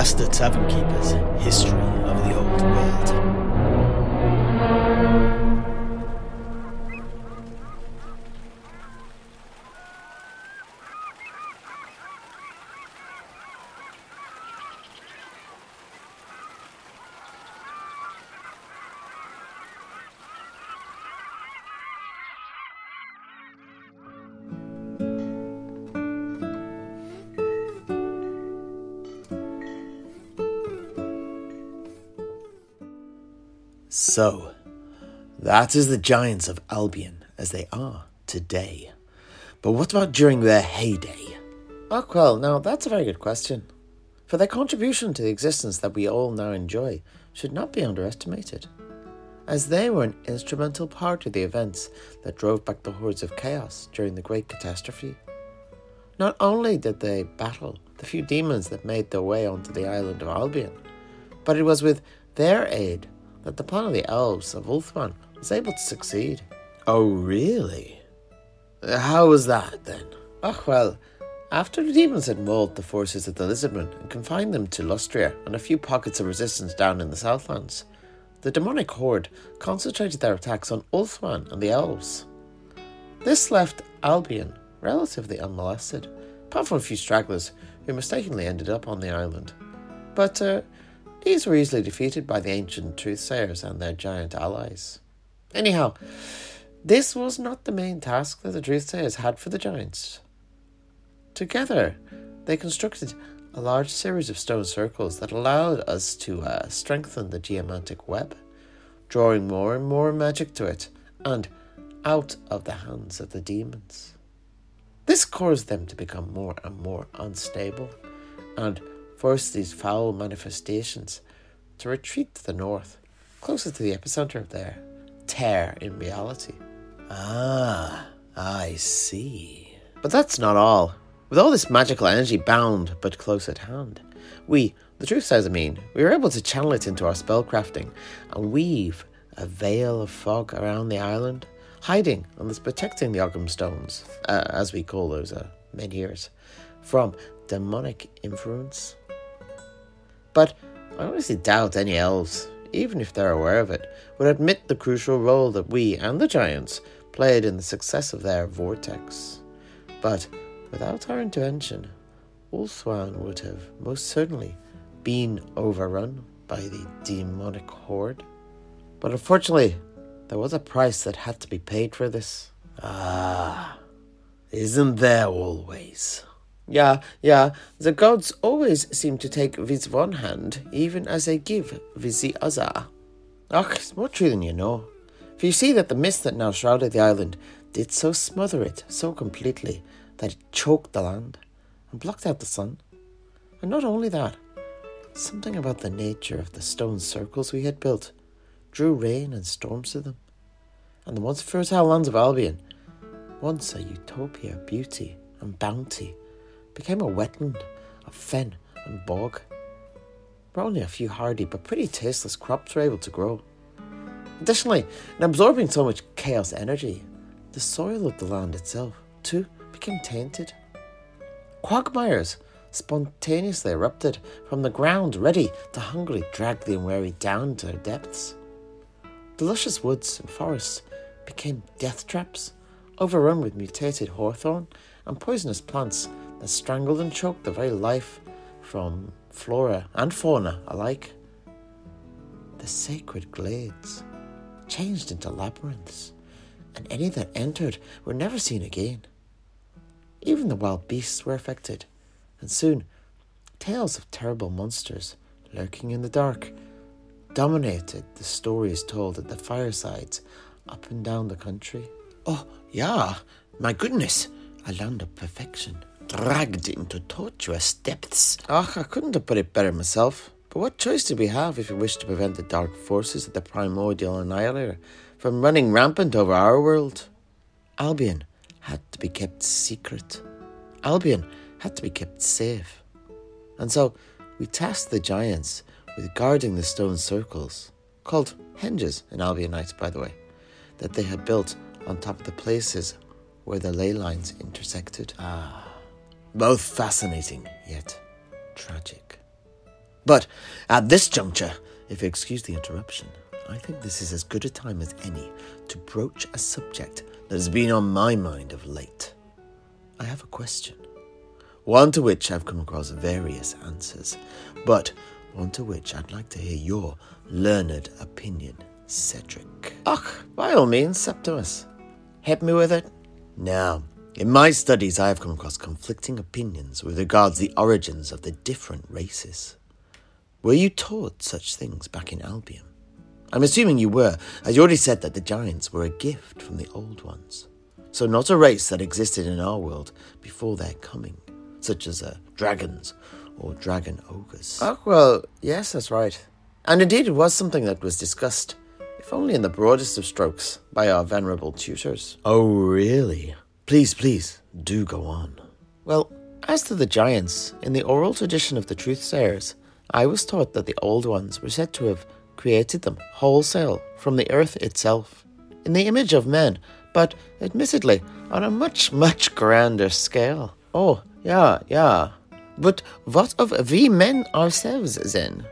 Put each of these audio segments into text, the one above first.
Master Tavern Keeper's History So, that is the giants of Albion as they are today. But what about during their heyday? Oh, well, now that's a very good question. For their contribution to the existence that we all now enjoy should not be underestimated, as they were an instrumental part of the events that drove back the hordes of chaos during the Great Catastrophe. Not only did they battle the few demons that made their way onto the island of Albion, but it was with their aid that the plan of the elves of Ulthuan was able to succeed. Oh, really? How was that then? Oh, well, after the demons had mauled the forces of the Lizardmen and confined them to Lustria and a few pockets of resistance down in the Southlands, the demonic horde concentrated their attacks on Ulthuan and the elves. This left Albion relatively unmolested, apart from a few stragglers who mistakenly ended up on the island. But uh, these were easily defeated by the ancient truthsayers and their giant allies. Anyhow, this was not the main task that the truthsayers had for the giants. Together, they constructed a large series of stone circles that allowed us to uh, strengthen the geomantic web, drawing more and more magic to it and out of the hands of the demons. This caused them to become more and more unstable and forced these foul manifestations to retreat to the north, closer to the epicenter of their tear in reality. Ah, I see. But that's not all. With all this magical energy bound but close at hand, we, the truth says, I mean, we were able to channel it into our spellcrafting and weave a veil of fog around the island, hiding and thus protecting the Ogham stones, uh, as we call those uh, menhirs, from demonic influence. But I honestly doubt any elves, even if they're aware of it, would admit the crucial role that we and the giants played in the success of their vortex. But without our intervention, Ulthuan would have most certainly been overrun by the demonic horde. But unfortunately, there was a price that had to be paid for this. Ah, isn't there always? Yeah, yeah, the gods always seem to take with one hand, even as they give with the other. Ach, it's more true than you know. For you see that the mist that now shrouded the island did so smother it so completely that it choked the land and blocked out the sun. And not only that, something about the nature of the stone circles we had built drew rain and storms to them. And the once fertile lands of Albion, once a utopia of beauty and bounty, became a wetland of fen and bog, where only a few hardy but pretty tasteless crops were able to grow. Additionally, in absorbing so much chaos energy, the soil of the land itself, too, became tainted. Quagmires spontaneously erupted from the ground, ready to hungrily drag the unwary down to their depths. The luscious woods and forests became death traps, overrun with mutated hawthorn and poisonous plants that strangled and choked the very life from flora and fauna alike. The sacred glades changed into labyrinths, and any that entered were never seen again. Even the wild beasts were affected, and soon tales of terrible monsters lurking in the dark dominated the stories told at the firesides up and down the country. Oh, yeah, my goodness, a land of perfection dragged into tortuous depths. Ah, I couldn't have put it better myself. But what choice did we have if we wished to prevent the dark forces of the primordial annihilator from running rampant over our world? Albion had to be kept secret. Albion had to be kept safe. And so we tasked the giants with guarding the stone circles, called henges in Albionites, by the way, that they had built on top of the places where the ley lines intersected. Ah. Both fascinating, yet tragic. But at this juncture, if you excuse the interruption, I think this is as good a time as any to broach a subject that has been on my mind of late. I have a question, one to which I've come across various answers, but one to which I'd like to hear your learned opinion, Sedrik. Ach, by all means, Septimus. Hit me with it. Now, in my studies, I have come across conflicting opinions with regards the origins of the different races. Were you taught such things back in Albion? I'm assuming you were, as you already said that the giants were a gift from the old ones. So, not a race that existed in our world before their coming, such as uh, dragons or dragon ogres. Oh, well, yes, that's right. And indeed, it was something that was discussed, if only in the broadest of strokes, by our venerable tutors. Oh, really? Please, please, do go on. Well, as to the giants, in the oral tradition of the Truthsayers, I was taught that the old ones were said to have created them wholesale from the earth itself, in the image of men, but admittedly on a much, much grander scale. Oh, yeah, yeah. But what of we men ourselves then?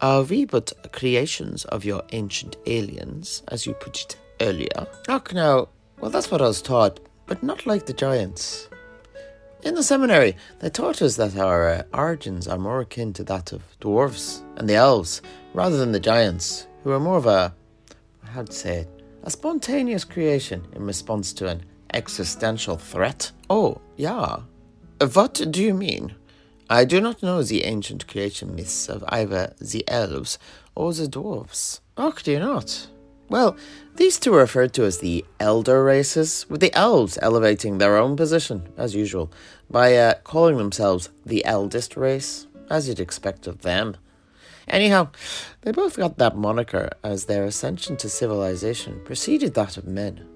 Are we but creations of your ancient aliens, as you put it earlier? Ach, now, well, that's what I was taught, but not like the giants. In the seminary, they taught us that our uh, origins are more akin to that of dwarves and the elves, rather than the giants, who are more of a, how to say it, a spontaneous creation in response to an existential threat. Oh, yeah. What do you mean? I do not know the ancient creation myths of either the elves or the dwarves. Oh, do you not? Well, these two are referred to as the elder races, with the elves elevating their own position, as usual, by uh, calling themselves the eldest race, as you'd expect of them. Anyhow, they both got that moniker as their ascension to civilization preceded that of men.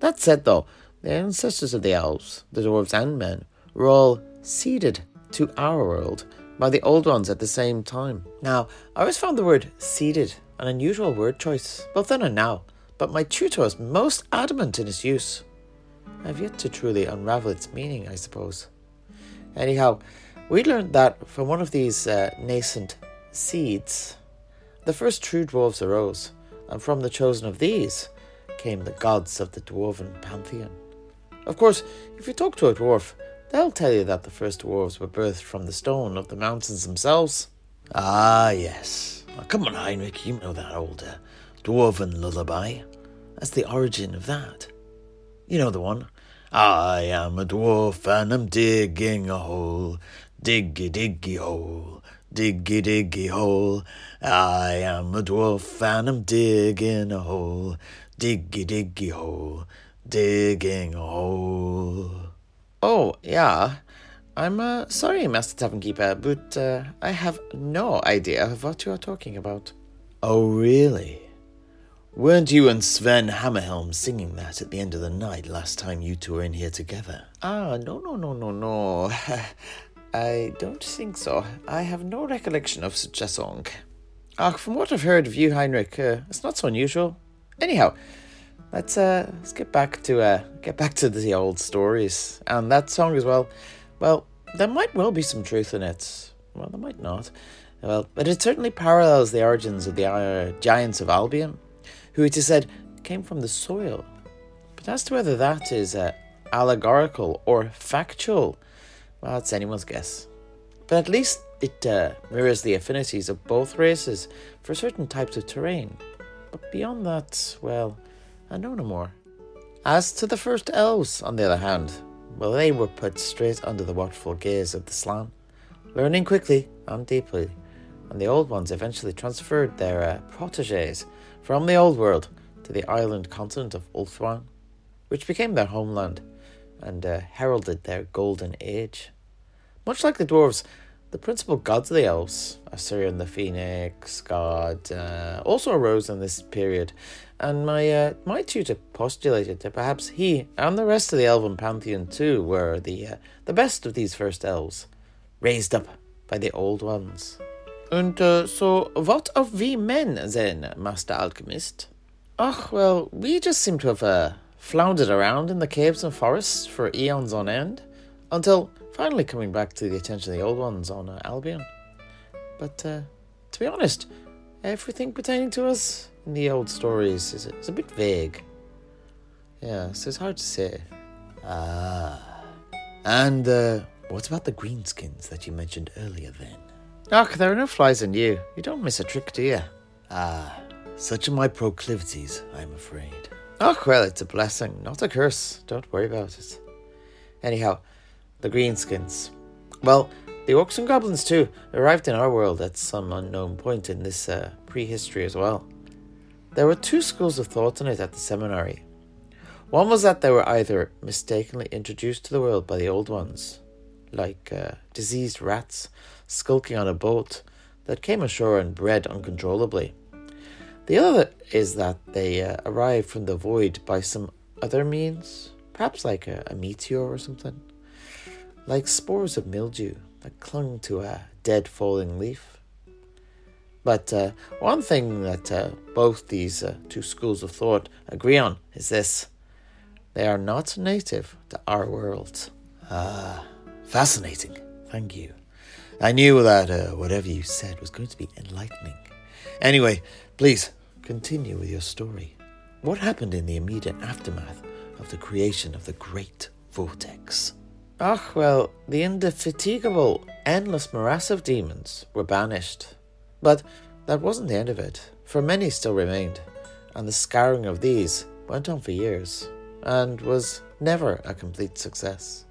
That said, though, the ancestors of the elves, the dwarves and men, were all seeded to our world by the old ones at the same time. Now, I always found the word seeded an unusual word choice, both then and now, but my tutor was most adamant in its use. I have yet to truly unravel its meaning, I suppose. Anyhow, we learned that from one of these uh, nascent seeds, the first true dwarves arose, and from the chosen of these came the gods of the dwarven pantheon. Of course, if you talk to a dwarf, they'll tell you that the first dwarves were birthed from the stone of the mountains themselves. Ah, yes. Oh, come on, Heinrich, you know that old uh, dwarven lullaby. That's the origin of that. You know the one. I am a dwarf and I'm digging a hole. Diggy, diggy hole. Diggy, diggy hole. I am a dwarf and I'm digging a hole. Diggy, diggy hole. Digging a hole. Oh, yeah. I'm uh, sorry, Master Tavern Keeper, but uh, I have no idea of what you are talking about. Oh, really? Weren't you and Sven Hammerhelm singing that at the end of the night last time you two were in here together? Ah, no, no, no, no, no. I don't think so. I have no recollection of such a song. Ah, from what I've heard of you, Heinrich, uh, it's not so unusual. Anyhow, let's uh, let's get back to uh, get back to the old stories and that song as well. Well, there might well be some truth in it. Well, there might not. Well, but it certainly parallels the origins of the uh, giants of Albion, who it is said came from the soil. But as to whether that is uh, allegorical or factual, well, it's anyone's guess. But at least it uh, mirrors the affinities of both races for certain types of terrain. But beyond that, well, I know no more. As to the first elves, on the other hand, well, they were put straight under the watchful gaze of the Slann, learning quickly and deeply, and the old ones eventually transferred their uh, proteges from the old world to the island continent of Ulthuan, which became their homeland and uh, heralded their golden age. Much like the dwarves, the principal gods of the elves, Asuryan the Phoenix god, uh, also arose in this period and my uh, my tutor postulated that perhaps he and the rest of the elven pantheon too were the uh, the best of these first elves, raised up by the old ones. And uh, so, what of we men then, Master Alchemist? Oh, well, we just seem to have uh, floundered around in the caves and forests for eons on end, until finally coming back to the attention of the old ones on uh, Albion. But uh, to be honest, everything pertaining to us the old stories is, a bit vague. Yeah, so it's hard to say. Ah. And uh, what about the greenskins that you mentioned earlier then? Ach, there are no flies in you. You don't miss a trick, do you? Ah, such are my proclivities, I'm afraid. Oh, well, it's a blessing, not a curse. Don't worry about it. Anyhow, the greenskins. Well, the orcs and goblins, too, arrived in our world at some unknown point in this uh, prehistory as well. There were two schools of thought on it at the seminary. One was that they were either mistakenly introduced to the world by the old ones, like uh, diseased rats skulking on a boat that came ashore and bred uncontrollably. The other is that they uh, arrived from the void by some other means, perhaps like a, a meteor or something, like spores of mildew that clung to a dead falling leaf. But uh, one thing that uh, both these uh, two schools of thought agree on is this they are not native to our world. Ah, fascinating. Thank you. I knew that uh, whatever you said was going to be enlightening. Anyway, please continue with your story. What happened in the immediate aftermath of the creation of the Great Vortex? Ah, well, the indefatigable, endless morass of demons were banished. But that wasn't the end of it, for many still remained, and the scouring of these went on for years, and was never a complete success.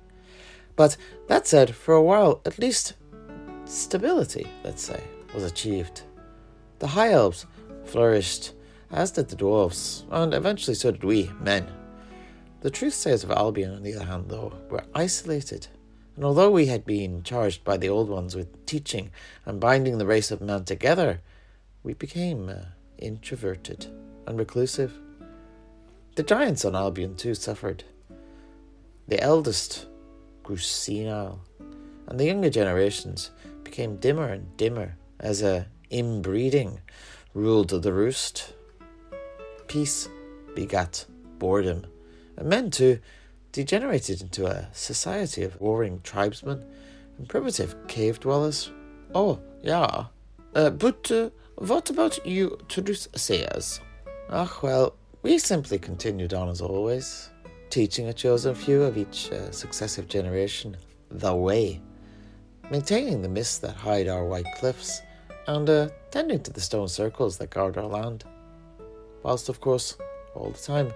But that said, for a while, at least stability, let's say, was achieved. The High Elves flourished, as did the Dwarves, and eventually so did we, men. The Truthsayers of Albion, on the other hand, though, were isolated, and although we had been charged by the Old Ones with teaching and binding the race of man together, we became uh, introverted and reclusive. The giants on Albion too suffered. The eldest grew senile, and the younger generations became dimmer and dimmer as a inbreeding ruled the roost. Peace begat boredom, and men too degenerated into a society of warring tribesmen and primitive cave dwellers. Oh, yeah. Uh, but uh, what about you sayers? Ah, well, we simply continued on as always, teaching a chosen few of each uh, successive generation the way maintaining the mists that hide our white cliffs, and uh, tending to the stone circles that guard our land. Whilst, of course, all the time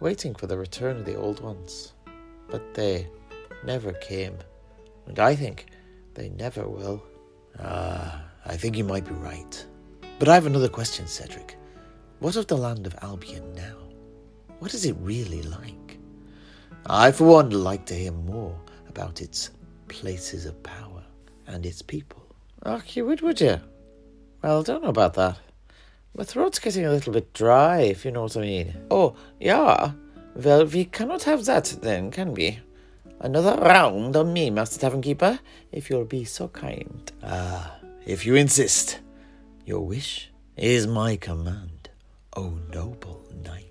waiting for the return of the old ones. But they never came, and I think they never will. Ah, I think you might be right. But I have another question, Sedrik. What of the land of Albion now? What is it really like? I, for one, like to hear more about its places of power and its people. Oh, you would, would you? Well, I don't know about that. My throat's getting a little bit dry, if you know what I mean. Oh, yeah. Well, we cannot have that then, can we? Another round on me, Master Tavern Keeper, if you'll be so kind. Ah, if you insist. Your wish is my command, O noble knight.